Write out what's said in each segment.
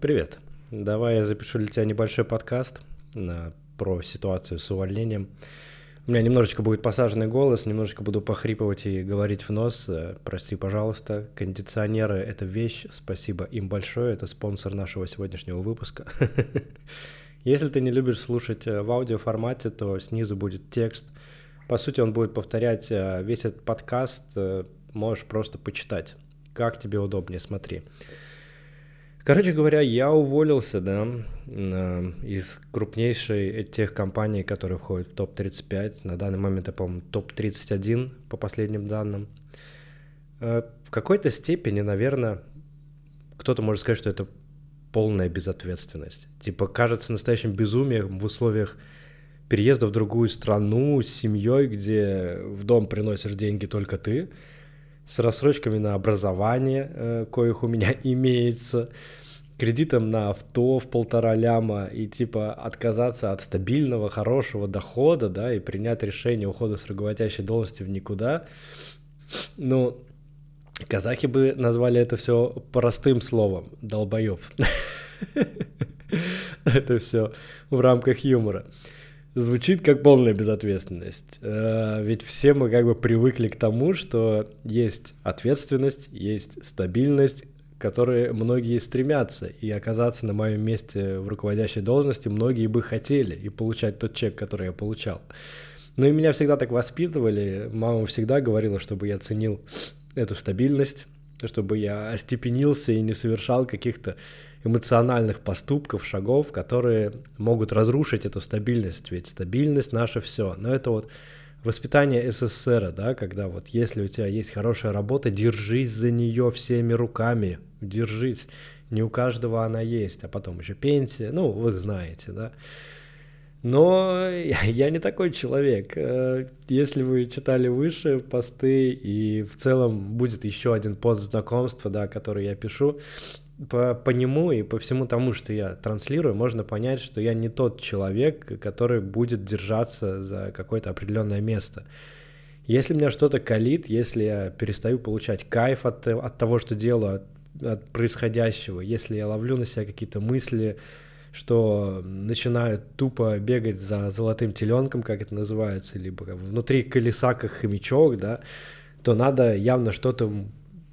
Привет. Давай я запишу для тебя небольшой подкаст на, про ситуацию с увольнением. У меня немножечко будет посаженный голос, немножечко буду похрипывать и говорить в нос. Э, прости, пожалуйста. Кондиционеры — это вещь. Спасибо им большое. Это спонсор нашего сегодняшнего выпуска. Если ты не любишь слушать э, в аудиоформате, то снизу будет текст. По сути, он будет повторять э, весь этот подкаст. Можешь просто почитать. Как тебе удобнее, смотри. Короче говоря, я уволился, да, из крупнейшей тех компаний, которые входят в топ-35. На данный момент, я, по-моему, топ-31 по последним данным. Э, в какой-то степени, наверное, кто-то может сказать, что это полная безответственность. Типа, кажется настоящим безумием в условиях переезда в другую страну с семьей, где в дом приносишь деньги только ты, с рассрочками на образование, э, коих у меня имеется, кредитом на авто в полтора ляма и типа отказаться от стабильного, хорошего дохода, да, и принять решение ухода с руководящей должности в никуда. Ну, казахи бы назвали это все простым словом – долбоеб. Это все в рамках юмора. Звучит как полная безответственность. Э, ведь все мы как бы привыкли к тому, что есть ответственность, есть стабильность, которые многие стремятся, и оказаться на моем месте в руководящей должности многие бы хотели, и получать тот чек, который я получал. Ну и меня всегда так воспитывали, мама всегда говорила, чтобы я ценил эту стабильность, чтобы я остепенился и не совершал каких-то эмоциональных поступков, шагов, которые могут разрушить эту стабильность, ведь стабильность наше все. Но это вот воспитание СССР, да, когда вот если у тебя есть хорошая работа, держись за нее всеми руками, держись. Не у каждого она есть, а потом еще пенсия, ну, вы знаете, да. Но я не такой человек. Э, если вы читали выше посты, и в целом будет еще один пост знакомства, да, который я пишу, по, по нему и по всему тому, что я транслирую, можно понять, что я не тот человек, который будет держаться за какое-то определенное место. Если меня что-то калит, если я перестаю получать кайф от, от того, что делаю, от, от происходящего, если я ловлю на себя какие-то мысли, что начинаю тупо бегать за золотым теленком, как это называется, либо внутри колеса как хомячок, да, то надо явно что-то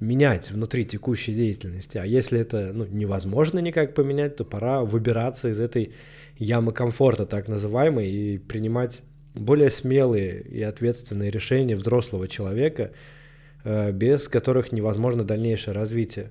менять внутри текущей деятельности. А если это ну, невозможно никак поменять, то пора выбираться из этой ямы комфорта, так называемой, и принимать более смелые и ответственные решения взрослого человека, э, без которых невозможно дальнейшее развитие.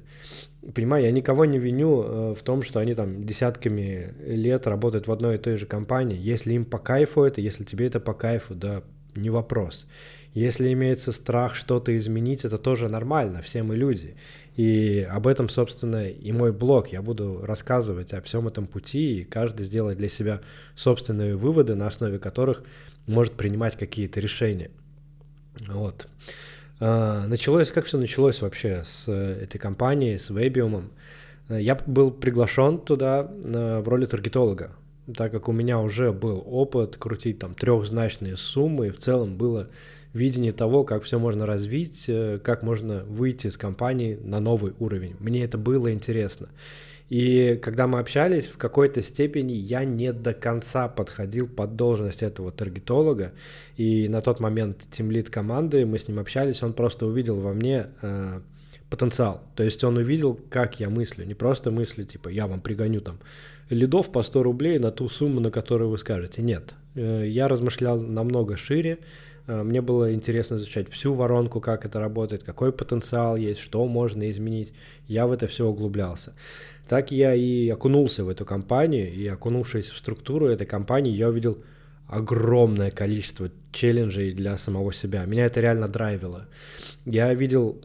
Понимаю, я никого не виню э, в том, что они там десятками лет работают в одной и той же компании. Если им по кайфу это, если тебе это по кайфу, да, не вопрос. Если имеется страх что-то изменить, это тоже нормально, все мы люди. И об этом, собственно, и мой блог. Я буду рассказывать о всем этом пути, и каждый сделает для себя собственные выводы, на основе которых может принимать какие-то решения. Вот. А, началось, как все началось вообще с этой компанией, с Webium. Я был приглашен туда в роли таргетолога, так как у меня уже был опыт крутить там трехзначные суммы, и в целом было видение того, как все можно развить, э, как можно выйти с компании на новый уровень. Мне это было интересно. И когда мы общались, в какой-то степени я не до конца подходил под должность этого таргетолога. И на тот момент тимлит команды, мы с ним общались, он просто увидел во мне э, потенциал. То есть он увидел, как я мыслю. Не просто мыслю, типа, я вам пригоню там лидов по 100 рублей на ту сумму, на которую вы скажете. Нет. Э, я размышлял намного шире. Э, мне было интересно изучать всю воронку, как это работает, какой потенциал есть, что можно изменить. Я в это все углублялся. Так я и окунулся в эту компанию, и окунувшись в структуру этой компании, я увидел огромное количество челленджей для самого себя. Меня это реально драйвило. Я видел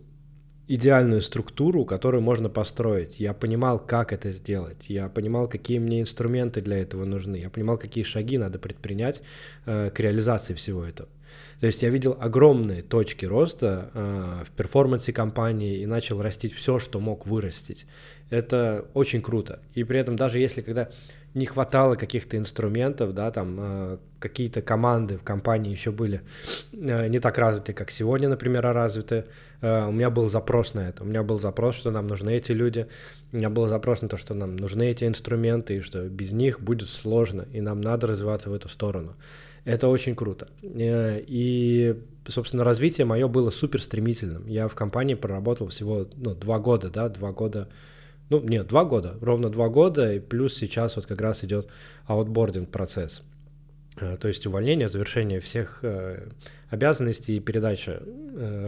идеальную структуру, которую можно построить. Я понимал, как это сделать. Я понимал, какие мне инструменты для этого нужны. Я понимал, какие шаги надо предпринять э, к реализации всего этого. То есть я видел огромные точки роста э, в перформансе компании и начал растить все, что мог вырастить. Это очень круто. И при этом даже если когда не хватало каких-то инструментов, да, там э, какие-то команды в компании еще были э, не так развиты, как сегодня, например, развиты. Э, у меня был запрос на это. У меня был запрос, что нам нужны эти люди. У меня был запрос на то, что нам нужны эти инструменты, и что без них будет сложно, и нам надо развиваться в эту сторону. Это очень круто. Э, и, собственно, развитие мое было супер стремительным. Я в компании проработал всего ну, два года, да, два года ну, нет, два года, ровно два года, и плюс сейчас вот как раз идет аутбординг процесс. Э, то есть увольнение, завершение всех э, обязанностей передача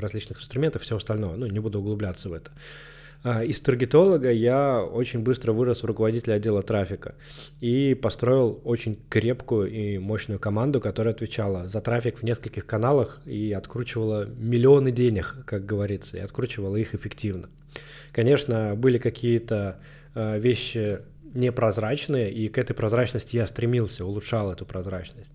различных инструментов, все остальное. Ну, не буду углубляться в это. А, из таргетолога я очень быстро вырос в руководителя отдела трафика и построил очень крепкую и мощную команду, которая отвечала за трафик в нескольких каналах и откручивала миллионы денег, как говорится, и откручивала их эффективно. Конечно, были какие-то э, вещи непрозрачные, и к этой прозрачности я стремился, улучшал эту прозрачность.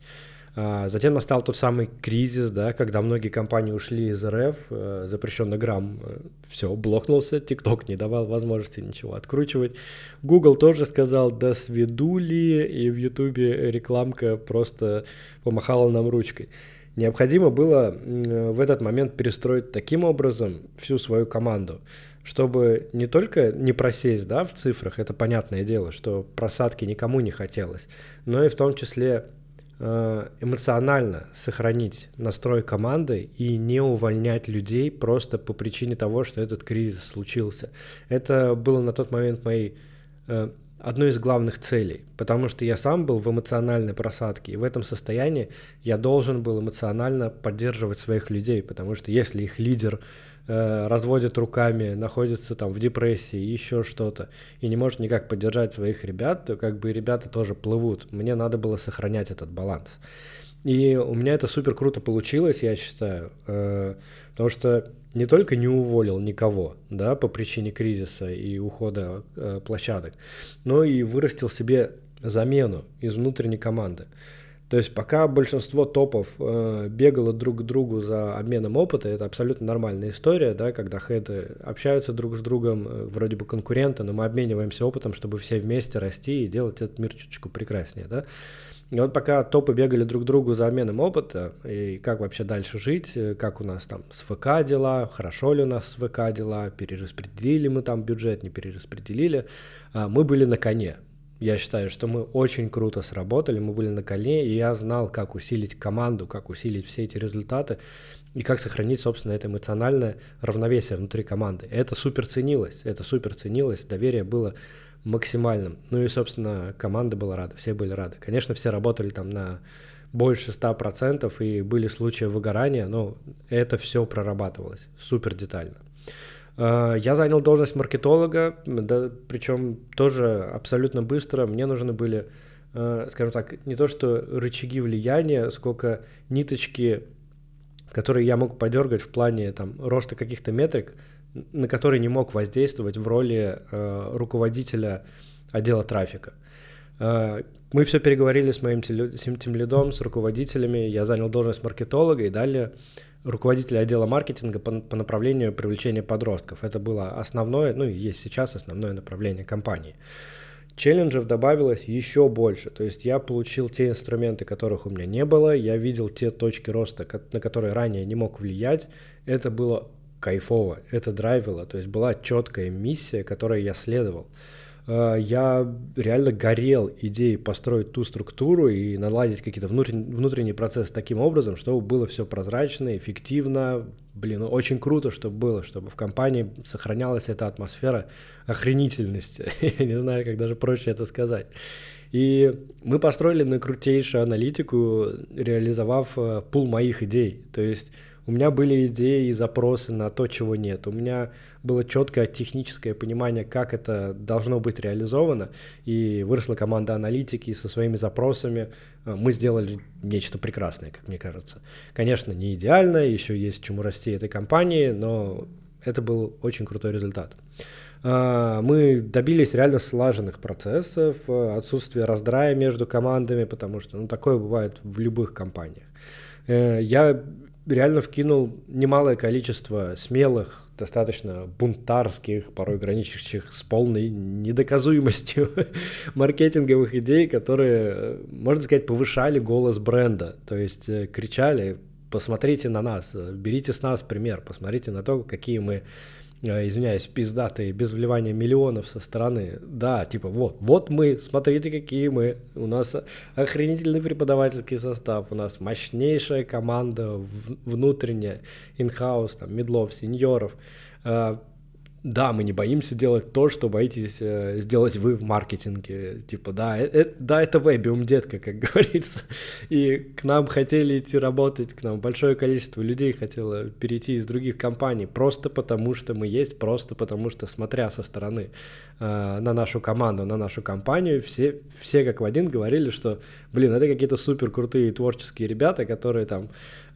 А, затем настал тот самый кризис, да, когда многие компании ушли из РФ, э, запрещенный грамм, э, все, блокнулся, ТикТок не давал возможности ничего откручивать. Google тоже сказал, до свидули, и в Ютубе рекламка просто помахала нам ручкой. Необходимо было в этот момент перестроить таким образом всю свою команду, чтобы не только не просесть да, в цифрах, это понятное дело, что просадки никому не хотелось, но и в том числе эмоционально сохранить настрой команды и не увольнять людей просто по причине того, что этот кризис случился. Это было на тот момент моей э, одной из главных целей, потому что я сам был в эмоциональной просадке, и в этом состоянии я должен был эмоционально поддерживать своих людей, потому что если их лидер э, разводит руками, находится там в депрессии, еще что-то, и не может никак поддержать своих ребят, то как бы ребята тоже плывут. Мне надо было сохранять этот баланс. И у меня это супер круто получилось, я считаю, э, потому что не только не уволил никого, да, по причине кризиса и ухода э, площадок, но и вырастил себе замену из внутренней команды. То есть пока большинство топов э, бегало друг к другу за обменом опыта, это абсолютно нормальная история, да, когда хеды общаются друг с другом, э, вроде бы конкуренты, но мы обмениваемся опытом, чтобы все вместе расти и делать этот мир чуточку прекраснее, да. И вот пока топы бегали друг другу за обменом опыта, и как вообще дальше жить, э, как у нас там с ВК дела, хорошо ли у нас с ВК дела, перераспределили мы там бюджет, не перераспределили, а, мы были на коне. Я считаю, что мы очень круто сработали, мы были на коне, и я знал, как усилить команду, как усилить все эти результаты, и как сохранить, собственно, это эмоциональное равновесие внутри команды. Это супер ценилось, это супер ценилось, доверие было максимальным. Ну и, собственно, команда была рада, все были рады. Конечно, все работали там на больше 100%, и были случаи выгорания, но это все прорабатывалось супер детально. А, я занял должность маркетолога, да, причем тоже абсолютно быстро. Мне нужны были, а, скажем так, не то что рычаги влияния, сколько ниточки, которые я мог подергать в плане там, роста каких-то метрик, на который не мог воздействовать в роли э, руководителя отдела трафика. Э, мы все переговорили с моим тем лидом, с руководителями, я занял должность маркетолога и далее руководителя отдела маркетинга по, по направлению привлечения подростков. Это было основное, ну и есть сейчас основное направление компании. Челленджев добавилось еще больше, то есть я получил те инструменты, которых у меня не было, я видел те точки роста, на которые ранее не мог влиять, это было кайфово, это драйвило, то есть была четкая миссия, которой я следовал. Э, я реально горел идеей построить ту структуру и наладить какие-то внутренние, внутренние процессы таким образом, чтобы было все прозрачно, эффективно. Блин, очень круто, чтобы было, чтобы в компании сохранялась эта атмосфера охренительности. Я не знаю, как даже проще это сказать. И мы построили наикрутейшую аналитику, реализовав э, пул моих идей. То есть у меня были идеи и запросы на то, чего нет. У меня было четкое техническое понимание, как это должно быть реализовано. И выросла команда аналитики со своими запросами. Э, мы сделали нечто прекрасное, как мне кажется. Конечно, не идеально, еще есть чему расти этой компании, но это был очень крутой результат. Э, мы добились реально слаженных процессов, э, отсутствия раздрая между командами, потому что ну, такое бывает в любых компаниях. Я реально вкинул немалое количество смелых, достаточно бунтарских, порой граничащих с полной недоказуемостью маркетинговых идей, которые, можно сказать, повышали голос бренда. То есть э, кричали, посмотрите на нас, берите с нас пример, посмотрите на то, какие мы Э, извиняюсь, пиздатые, без вливания миллионов со стороны. Да, типа, вот, вот мы, смотрите, какие мы. У нас охренительный преподавательский состав, у нас мощнейшая команда внутренняя, инхаус, там, медлов, сеньоров. Да, мы не боимся делать то, что боитесь э, сделать вы в маркетинге. Типа, да, э, э, да, это вебиум, детка, как говорится. И к нам хотели идти работать, к нам большое количество людей хотело перейти из других компаний, просто потому что мы есть, просто потому что, смотря со стороны э, на нашу команду, на нашу компанию, все, все как в один говорили, что, блин, это какие-то супер крутые творческие ребята, которые там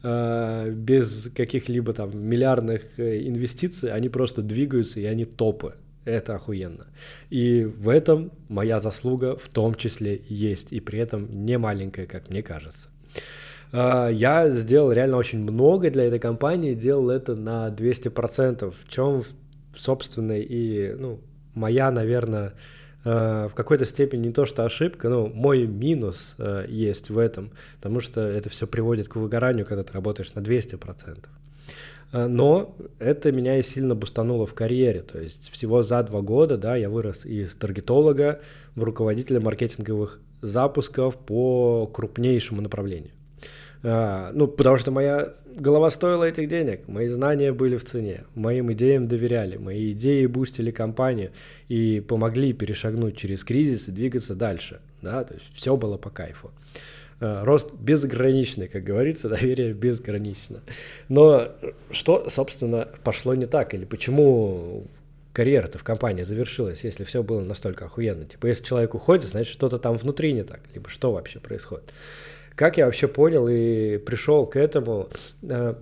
Э, без каких-либо там миллиардных э, инвестиций, они просто двигаются, и они топы. Это охуенно. И в этом моя заслуга в том числе есть, и при этом не маленькая, как мне кажется. Я сделал реально очень много для этой компании, делал это на 200%, в чем, собственно, и ну, моя, наверное, Э, в какой-то степени не то, что ошибка, но мой минус э, есть в этом, потому что это все приводит к выгоранию, когда ты работаешь на 200%. Э, но это меня и сильно бустануло в карьере. То есть всего за два года да, я вырос из таргетолога в руководителя маркетинговых запусков по крупнейшему направлению. Ну, потому что моя голова стоила этих денег, мои знания были в цене, моим идеям доверяли, мои идеи бустили компанию и помогли перешагнуть через кризис и двигаться дальше, да, то есть все было по кайфу. А, рост безграничный, как говорится, доверие безгранично. Но что, собственно, пошло не так? Или почему карьера-то в компании завершилась, если все было настолько охуенно? Типа, если человек уходит, значит, что-то там внутри не так, либо что вообще происходит? Как я вообще понял и пришел к этому? Э,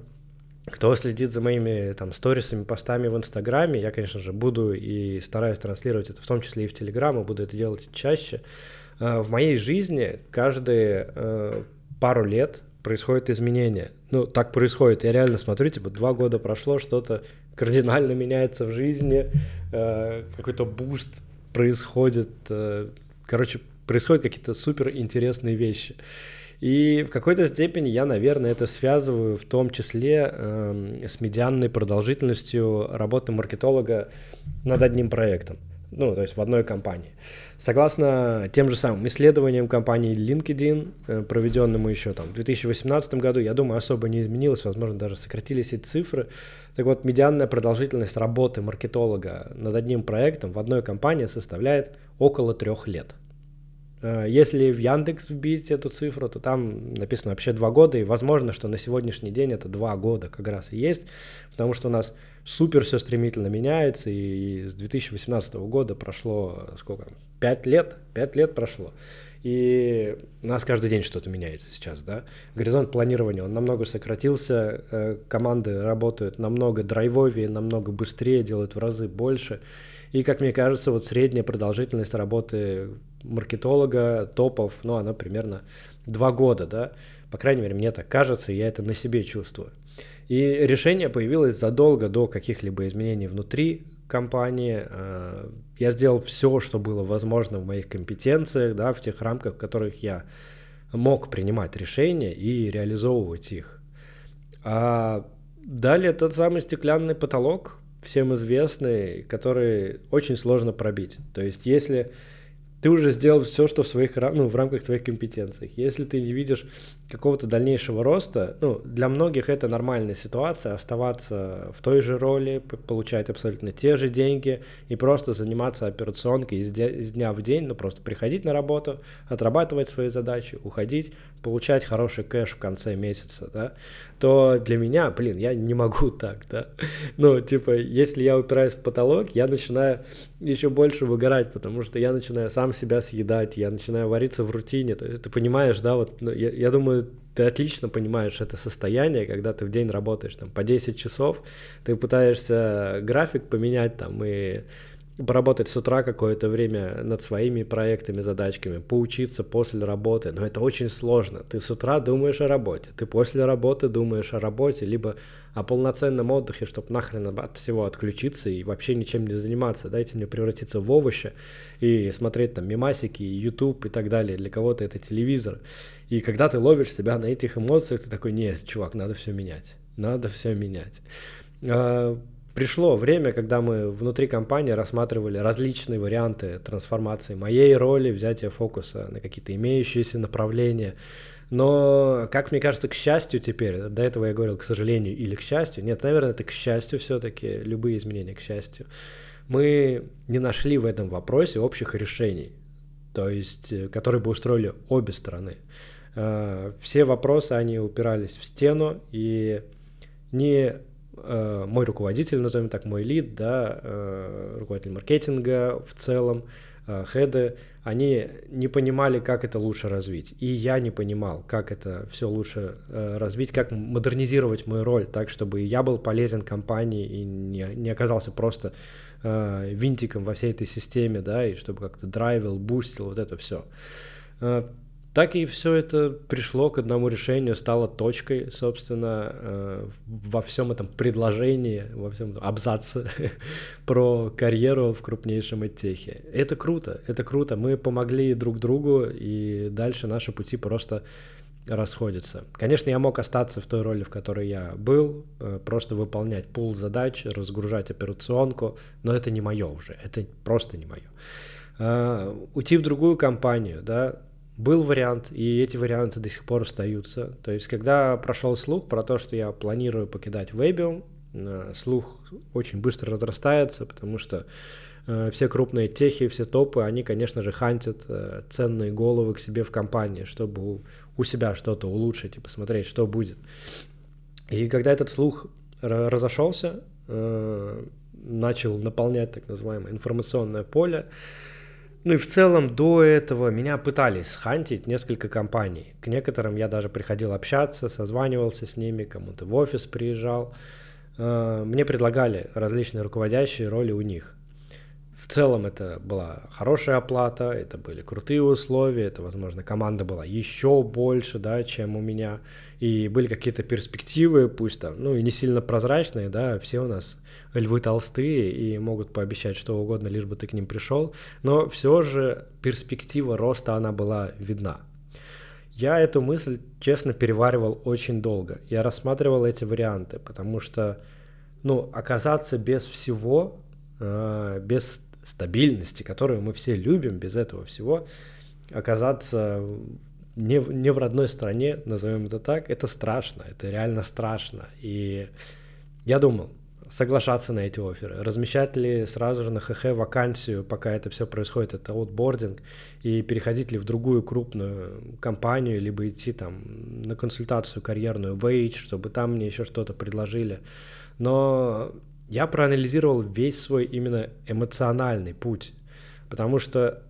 кто следит за моими там сторисами, постами в Инстаграме, я, конечно же, буду и стараюсь транслировать это в том числе и в Телеграм, и буду это делать чаще. Э, в моей жизни каждые э, пару лет происходят изменения. Ну, так происходит. Я реально смотрю, типа, два года прошло, что-то кардинально меняется в жизни, какой-то boost происходит. короче, происходят какие-то супер интересные вещи. И в какой-то степени я, наверное, это связываю в том числе э, с медианной продолжительностью работы маркетолога над одним проектом. Ну, то есть в одной компании. Согласно тем же самым исследованиям компании LinkedIn, э, проведенному еще там в 2018 году, я думаю, особо не изменилось, возможно, даже сократились эти цифры. Так вот, медианная продолжительность работы маркетолога над одним проектом в одной компании составляет около трех лет. Э, если в Яндекс вбить эту цифру, то там написано вообще два года, и возможно, что на сегодняшний день это два года как раз и есть, потому что у нас супер все стремительно меняется, и с 2018 года прошло сколько? Пять лет? Пять лет прошло. И у нас каждый день что-то меняется сейчас, да. Горизонт планирования, он намного сократился, э, команды работают намного драйвовее, намного быстрее, делают в разы больше. И, как мне кажется, вот средняя продолжительность работы маркетолога, топов, ну, она примерно два года, да, по крайней мере, мне так кажется, я это на себе чувствую. И решение появилось задолго до каких-либо изменений внутри компании. Э, я сделал все, что было возможно в моих компетенциях, да, в тех рамках, в которых я мог принимать решения и реализовывать их. А далее тот самый стеклянный потолок, всем известный, который очень сложно пробить. То есть если ты уже сделал все, что в своих, ну, в рамках своих компетенций. Если ты не видишь какого-то дальнейшего роста, ну, для многих это нормальная ситуация, оставаться в той же роли, получать абсолютно те же деньги и просто заниматься операционкой из, из дня в день, ну, просто приходить на работу, отрабатывать свои задачи, уходить, получать хороший кэш в конце месяца, да, то для меня, блин, я не могу так, да. Ну, типа, если я упираюсь в потолок, я начинаю еще больше выгорать, потому что я начинаю сам себя съедать, я начинаю вариться в рутине. То есть ты понимаешь, да, вот ну, я, я думаю, ты отлично понимаешь это состояние, когда ты в день работаешь там по 10 часов, ты пытаешься график поменять там и поработать с утра какое-то время над своими проектами, задачками, поучиться после работы, но это очень сложно. Ты с утра думаешь о работе, ты после работы думаешь о работе, либо о полноценном отдыхе, чтобы нахрен от всего отключиться и вообще ничем не заниматься. Дайте мне превратиться в овощи и смотреть там мемасики, YouTube и так далее. Для кого-то это телевизор. И когда ты ловишь себя на этих эмоциях, ты такой, нет, чувак, надо все менять. Надо все менять а, пришло время, когда мы внутри компании рассматривали различные варианты трансформации моей роли, взятия фокуса на какие-то имеющиеся направления. Но, как мне кажется, к счастью теперь, до этого я говорил, к сожалению или к счастью, нет, наверное, это к счастью все-таки, любые изменения к счастью, мы не нашли в этом вопросе общих решений, то есть, э, которые бы устроили обе стороны. Э, все вопросы, они упирались в стену, и не э, мой руководитель, назовем так, мой лид, да, э, руководитель маркетинга в целом, э, хеды, они не понимали, как это лучше развить. И я не понимал, как это все лучше э, развить, как модернизировать мою роль так, чтобы я был полезен компании и не, не оказался просто э, винтиком во всей этой системе, да, и чтобы как-то драйвил, бустил, вот это все. Так и все это пришло к одному решению, стало точкой, собственно, э, во всем этом предложении, во всем абзаце про карьеру в крупнейшем оттехе. Это круто, это круто. Мы помогли друг другу, и дальше наши пути просто расходятся. Конечно, я мог остаться в той роли, в которой я был, э, просто выполнять пул задач, разгружать операционку, но это не мое уже, это просто не мое. Э, уйти в другую компанию, да, был вариант, и эти варианты до сих пор остаются. То есть, когда прошел слух про то, что я планирую покидать Webium, э, слух очень быстро разрастается, потому что э, все крупные техи, все топы, они, конечно же, хантят э, ценные головы к себе в компании, чтобы у, себя что-то улучшить и посмотреть, что будет. И когда этот слух разошелся, начал наполнять так называемое информационное поле, ну и в целом до этого меня пытались схантить несколько компаний. К некоторым я даже приходил общаться, созванивался с ними, кому-то в офис приезжал. Э, мне предлагали различные руководящие роли у них. В целом это была хорошая оплата, это были крутые условия, это, возможно, команда была еще больше, да, чем у меня, и были какие-то перспективы, пусть там, ну и не сильно прозрачные, да, все у нас львы толстые и могут пообещать что угодно, лишь бы ты к ним пришел, но все же перспектива роста, она была видна. Я эту мысль, честно, переваривал очень долго. Я рассматривал эти варианты, потому что, ну, оказаться без всего, э, без стабильности, которую мы все любим, без этого всего, оказаться не, не в родной стране, назовем это так, это страшно, это реально страшно. И я думал, соглашаться на эти оферы, размещать ли сразу же на ХХ вакансию, пока это все происходит, это аутбординг, и переходить ли в другую крупную компанию, либо идти там на консультацию карьерную Wage, чтобы там мне еще что-то предложили. Но я проанализировал весь свой именно эмоциональный путь, потому что,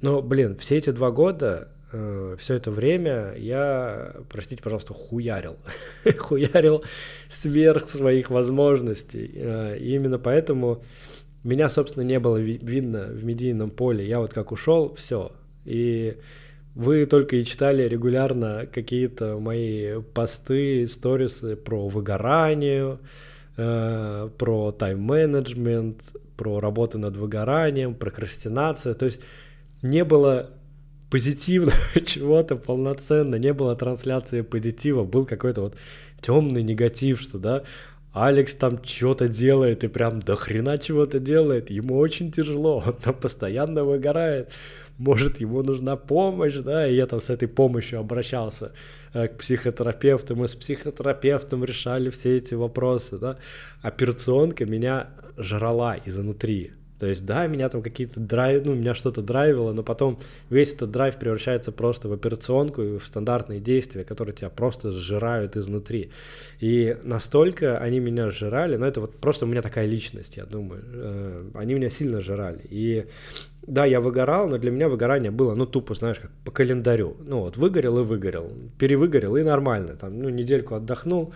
ну, блин, все эти два года, э, все это время я, простите, пожалуйста, хуярил, хуярил сверх своих возможностей, э, и именно поэтому меня, собственно, не было ви- видно в медийном поле. Я вот как ушел, все, и вы только и читали регулярно какие-то мои посты, сторисы про выгорание, про тайм-менеджмент, про работу над выгоранием, прокрастинацию. То есть не было позитивного чего-то полноценно, не было трансляции позитива, был какой-то вот темный негатив, что, да, Алекс там что-то делает и прям до хрена чего-то делает, ему очень тяжело, он там постоянно выгорает, может, ему нужна помощь, да, и я там с этой помощью обращался э, к психотерапевту, мы с психотерапевтом решали все эти вопросы, да, операционка меня жрала изнутри, то есть, да, меня там какие-то драйв, ну, меня что-то драйвило, но потом весь этот драйв превращается просто в операционку и в стандартные действия, которые тебя просто сжирают изнутри. И настолько они меня сжирали, но это вот просто у меня такая личность, я думаю. Э, они меня сильно сжирали. И да, я выгорал, но для меня выгорание было, ну, тупо, знаешь, как по календарю. Ну, вот, выгорел и выгорел, перевыгорел и нормально. Там, ну, недельку отдохнул,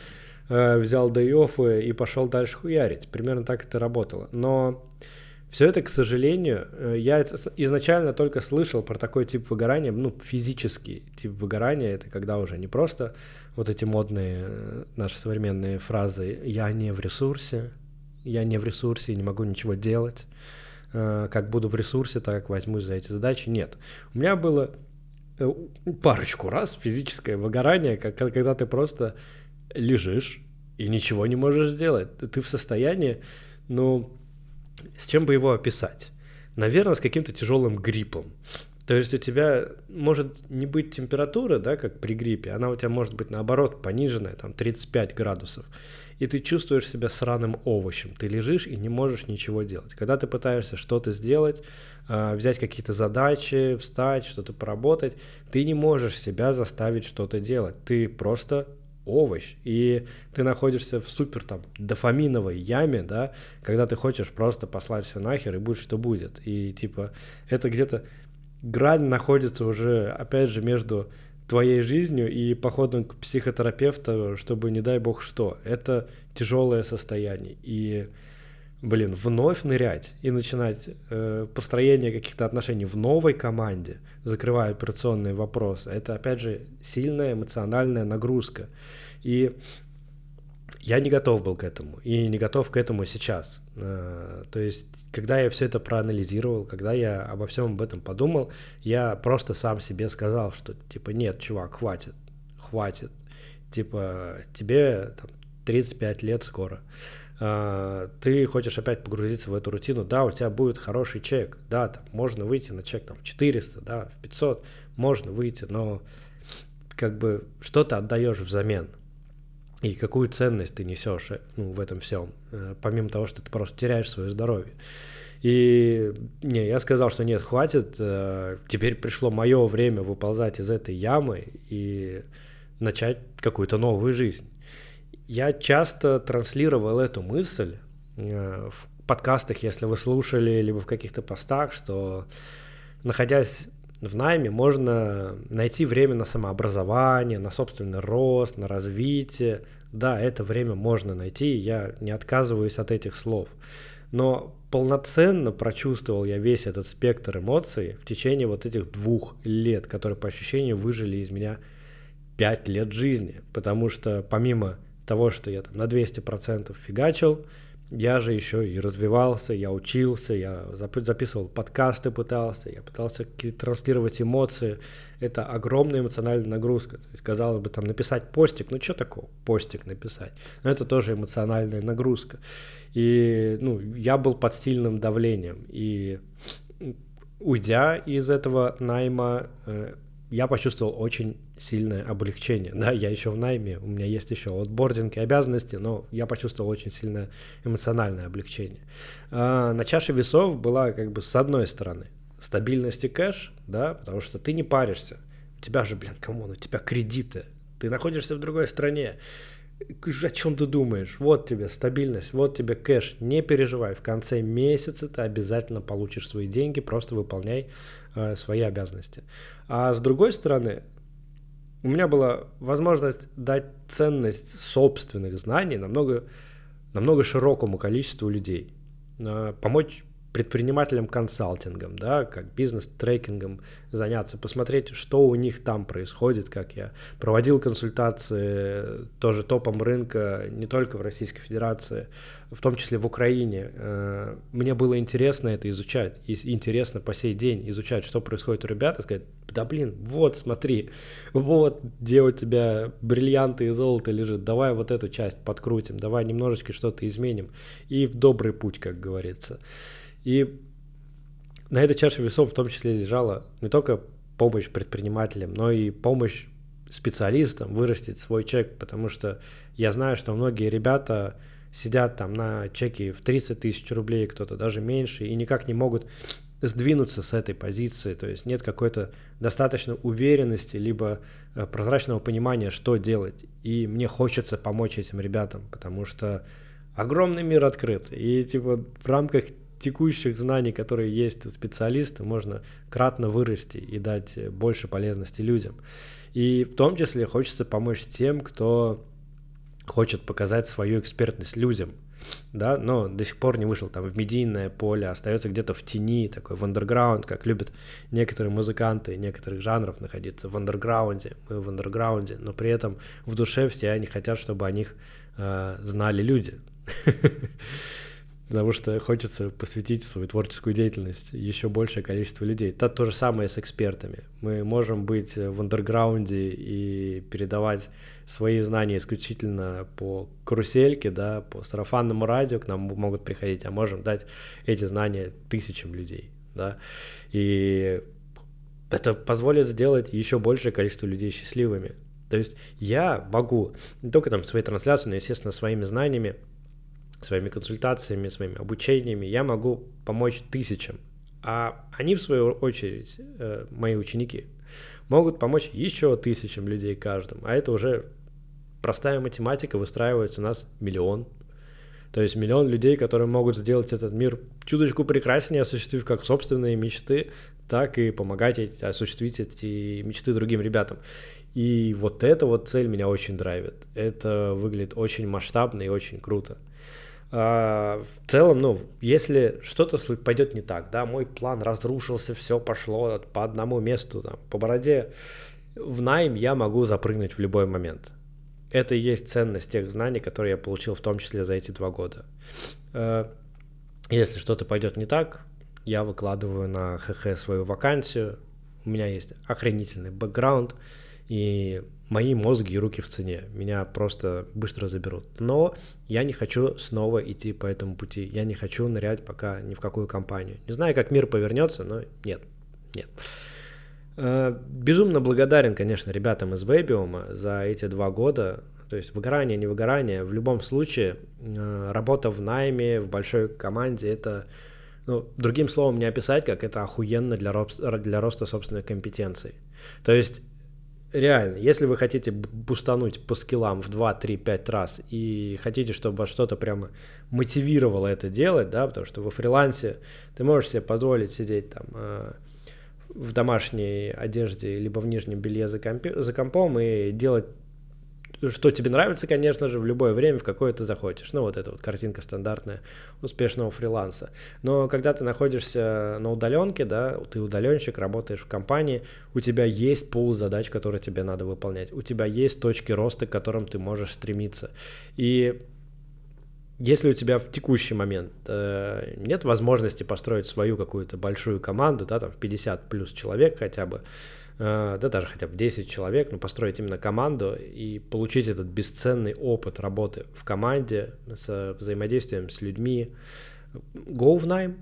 э, взял day и пошел дальше хуярить. Примерно так это работало. Но все это, к сожалению, э, я изначально только слышал про такой тип выгорания, ну, физический тип выгорания, это когда уже не просто вот эти модные э, наши современные фразы «я не в ресурсе», «я не в ресурсе, не могу ничего делать», э, «как буду в ресурсе, так возьмусь за эти задачи». Нет. У меня было парочку раз физическое выгорание, когда ты просто лежишь и ничего не можешь сделать. Ты в состоянии, ну, с чем бы его описать? Наверное, с каким-то тяжелым гриппом. То есть у тебя может не быть температуры, да, как при гриппе, она у тебя может быть наоборот пониженная, там 35 градусов, и ты чувствуешь себя сраным овощем, ты лежишь и не можешь ничего делать. Когда ты пытаешься что-то сделать, а, взять какие-то задачи, встать, что-то поработать, ты не можешь себя заставить что-то делать, ты просто овощ, и ты находишься в супер там дофаминовой яме, да, когда ты хочешь просто послать все нахер и будет что будет, и типа это где-то грань находится уже, опять же, между твоей жизнью и походом к психотерапевту, чтобы не дай бог что. Это тяжелое состояние. И блин, вновь нырять и начинать э, построение каких-то отношений в новой команде, закрывая операционные вопросы, это, опять же, сильная эмоциональная нагрузка. И я не готов был к этому, и не готов к этому сейчас. Э, то есть, когда я все это проанализировал, когда я обо всем об этом подумал, я просто сам себе сказал, что, типа, нет, чувак, хватит, хватит. Типа, тебе там, 35 лет скоро. Ты хочешь опять погрузиться в эту рутину, да, у тебя будет хороший чек, да, там можно выйти на чек там 400, да, в 500 можно выйти, но как бы что ты отдаешь взамен? И какую ценность ты несешь э, ну, в этом всем, э, помимо того, что ты просто теряешь свое здоровье. И не, я сказал, что нет, хватит, э, теперь пришло мое время выползать из этой ямы и начать какую-то новую жизнь. Я часто транслировал эту мысль э, в подкастах, если вы слушали, либо в каких-то постах, что находясь в найме, можно найти время на самообразование, на собственный рост, на развитие. Да, это время можно найти, я не отказываюсь от этих слов. Но полноценно прочувствовал я весь этот спектр эмоций в течение вот этих двух лет, которые по ощущению выжили из меня пять лет жизни. Потому что помимо того, что я там на 200% фигачил, я же еще и развивался, я учился, я записывал подкасты пытался, я пытался транслировать эмоции. Это огромная эмоциональная нагрузка. То есть, казалось бы, там написать постик, ну что такого, постик написать? Но это тоже эмоциональная нагрузка. И ну, я был под сильным давлением. И уйдя из этого найма, э, я почувствовал очень сильное облегчение. Да, я еще в найме, у меня есть еще отбординг и обязанности, но я почувствовал очень сильное эмоциональное облегчение. А, на чаше весов была как бы с одной стороны стабильность и кэш, да, потому что ты не паришься. У тебя же, блин, кому? У тебя кредиты. Ты находишься в другой стране. О чем ты думаешь? Вот тебе стабильность, вот тебе кэш. Не переживай, в конце месяца ты обязательно получишь свои деньги, просто выполняй э, свои обязанности. А с другой стороны, у меня была возможность дать ценность собственных знаний намного, намного широкому количеству людей, э, помочь предпринимателям консалтингом, да, как бизнес-трекингом заняться, посмотреть, что у них там происходит, как я проводил консультации тоже топом рынка не только в Российской Федерации, в том числе в Украине. Э, мне было интересно это изучать, и интересно по сей день изучать, что происходит у ребят, и сказать, да блин, вот смотри, вот где у тебя бриллианты и золото лежит, давай вот эту часть подкрутим, давай немножечко что-то изменим, и в добрый путь, как говорится. И на этой чаше весов в том числе лежала не только помощь предпринимателям, но и помощь специалистам вырастить свой чек, потому что я знаю, что многие ребята сидят там на чеке в 30 тысяч рублей, кто-то даже меньше, и никак не могут сдвинуться с этой позиции, то есть нет какой-то достаточно уверенности, либо э, прозрачного понимания, что делать. И мне хочется помочь этим ребятам, потому что огромный мир открыт, и типа в рамках текущих знаний, которые есть у специалиста, можно кратно вырасти и дать больше полезности людям. И в том числе хочется помочь тем, кто хочет показать свою экспертность людям. да, но до сих пор не вышел там в медийное поле, остается где-то в тени, такой в андерграунд, как любят некоторые музыканты некоторых жанров находиться в андерграунде, мы в андерграунде, но при этом в душе все они хотят, чтобы о них э, знали люди. Потому что хочется посвятить свою творческую деятельность еще большее количество людей. Это то же самое с экспертами. Мы можем быть в андерграунде и передавать свои знания исключительно по карусельке, да, по сарафанному радио к нам могут приходить, а можем дать эти знания тысячам людей, да, и это позволит сделать еще большее количество людей счастливыми. То есть я могу не только там своей трансляцией, но, естественно, своими знаниями, своими консультациями, своими обучениями, я могу помочь тысячам. А они, в свою очередь, э, мои ученики, могут помочь еще тысячам людей каждым. А это уже простая математика, выстраивается у нас миллион. То есть миллион людей, которые могут сделать этот мир чуточку прекраснее, осуществив как собственные мечты, так и помогать осуществить эти мечты другим ребятам. И вот эта вот цель меня очень драйвит. Это выглядит очень масштабно и очень круто. А, в целом, ну, если что-то пойдет не так, да, мой план разрушился, все пошло по одному месту, там, по бороде, в найм я могу запрыгнуть в любой момент. Это и есть ценность тех знаний, которые я получил в том числе за эти два года. Э, если что-то пойдет не так, я выкладываю на ХХ свою вакансию, у меня есть охренительный бэкграунд, и мои мозги и руки в цене. Меня просто быстро заберут. Но я не хочу снова идти по этому пути. Я не хочу нырять пока ни в какую компанию. Не знаю, как мир повернется, но нет, нет. Э, безумно благодарен, конечно, ребятам из Вебиума за эти два года. То есть выгорание, не выгорание. В любом случае, э, работа в найме, в большой команде, это, ну, другим словом не описать, как это охуенно для, для роста собственных компетенций. То есть реально, если вы хотите бустануть по скиллам в 2, 3, 5 раз и хотите, чтобы вас что-то прямо мотивировало это делать, да, потому что во фрилансе ты можешь себе позволить сидеть там э, в домашней одежде либо в нижнем белье за, компи- за компом и делать что тебе нравится, конечно же, в любое время, в какое ты захочешь. Ну, вот эта вот картинка стандартная успешного фриланса. Но когда ты находишься на удаленке, да, ты удаленщик, работаешь в компании, у тебя есть пул задач, которые тебе надо выполнять. У тебя есть точки роста, к которым ты можешь стремиться. И если у тебя в текущий момент э, нет возможности построить свою какую-то большую команду, да, там 50 плюс человек хотя бы, да даже хотя бы 10 человек, но построить именно команду и получить этот бесценный опыт работы в команде, с взаимодействием с людьми. Go в найм,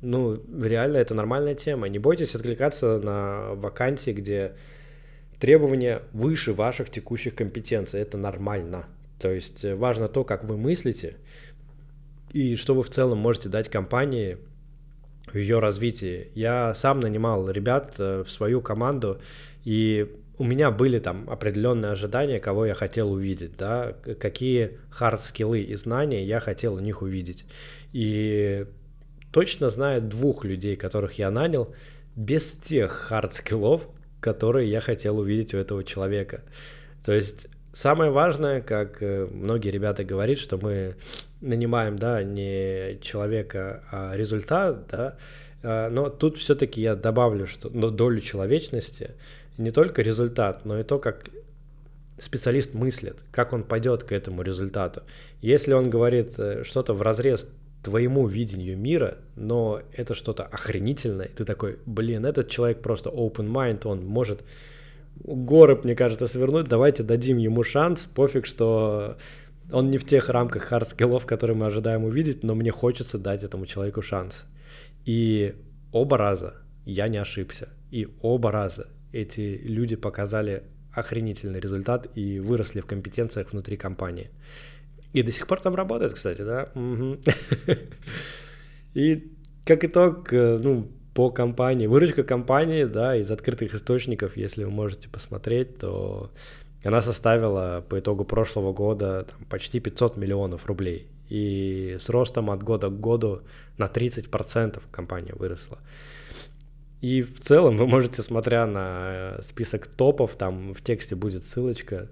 ну, реально это нормальная тема. Не бойтесь откликаться на вакансии, где требования выше ваших текущих компетенций. Это нормально. То есть э, важно то, как вы мыслите, и что вы в целом можете дать компании в ее развитии. Я сам нанимал ребят э, в свою команду, и у меня были там определенные ожидания, кого я хотел увидеть, да, какие хард-скиллы и знания я хотел у них увидеть. И точно знаю двух людей, которых я нанял, без тех хард-скиллов, которые я хотел увидеть у этого человека. То есть самое важное, как э, многие ребята говорят, что мы нанимаем, да, не человека, а результат, да, а, но тут все-таки я добавлю, что но долю человечности, не только результат, но и то, как специалист мыслит, как он пойдет к этому результату. Если он говорит э, что-то в разрез твоему видению мира, но это что-то охренительное, ты такой, блин, этот человек просто open mind, он может горы, мне кажется, свернуть, давайте дадим ему шанс, пофиг, что он не в тех рамках хард-скиллов, которые мы ожидаем увидеть, но мне хочется дать этому человеку шанс. И оба раза я не ошибся. И оба раза эти люди показали охренительный результат и выросли в компетенциях внутри компании. И до сих пор там работают, кстати, да? И как итог, э, ну, по компании, выручка компании, да, из открытых источников, если вы можете посмотреть, то она составила по итогу прошлого года там, почти 500 миллионов рублей. И с ростом от года к году на 30% компания выросла. И в целом вы можете, смотря на список топов, там в тексте будет ссылочка,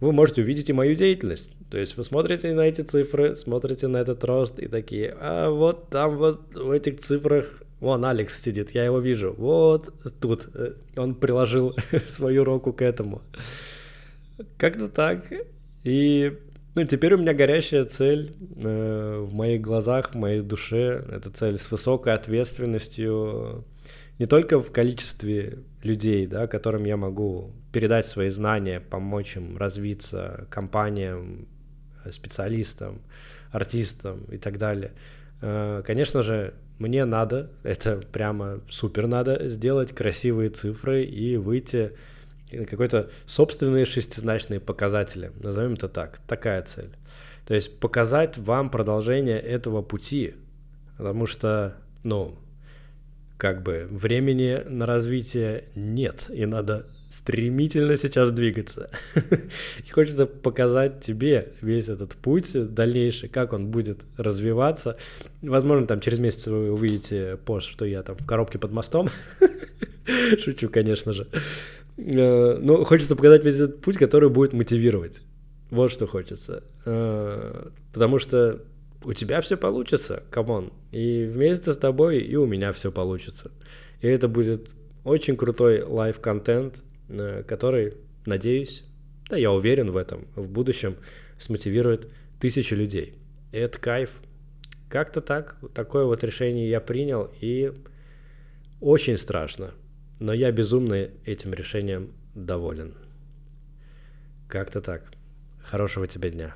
вы можете увидеть и мою деятельность. То есть вы смотрите на эти цифры, смотрите на этот рост и такие, а вот там вот в этих цифрах Вон Алекс сидит, я его вижу. Вот тут э, он приложил свою руку к этому. Как-то так. И ну, теперь у меня горящая цель э, в моих глазах, в моей душе. Это цель с высокой ответственностью не только в количестве людей, да, которым я могу передать свои знания, помочь им развиться, компаниям, специалистам, артистам и так далее. Э, конечно же, мне надо, это прямо супер надо, сделать красивые цифры и выйти какой-то собственные шестизначные показатели, назовем это так, такая цель. То есть показать вам продолжение этого пути, потому что, ну, как бы времени на развитие нет, и надо стремительно сейчас двигаться. И хочется показать тебе весь этот путь дальнейший, как он будет развиваться. Возможно, там через месяц вы увидите пост, что я там в коробке под мостом. Шучу, конечно же. Э, но хочется показать весь этот путь, который будет мотивировать. Вот что хочется. Э, потому что у тебя все получится, come on. И вместе с тобой и у меня все получится. И это будет очень крутой live-контент, Э, который, надеюсь, да я уверен в этом, в будущем смотивирует тысячи людей. И это кайф. Как-то так, такое вот решение я принял, и очень страшно, но я безумно этим решением доволен. Как-то так. Хорошего тебе дня.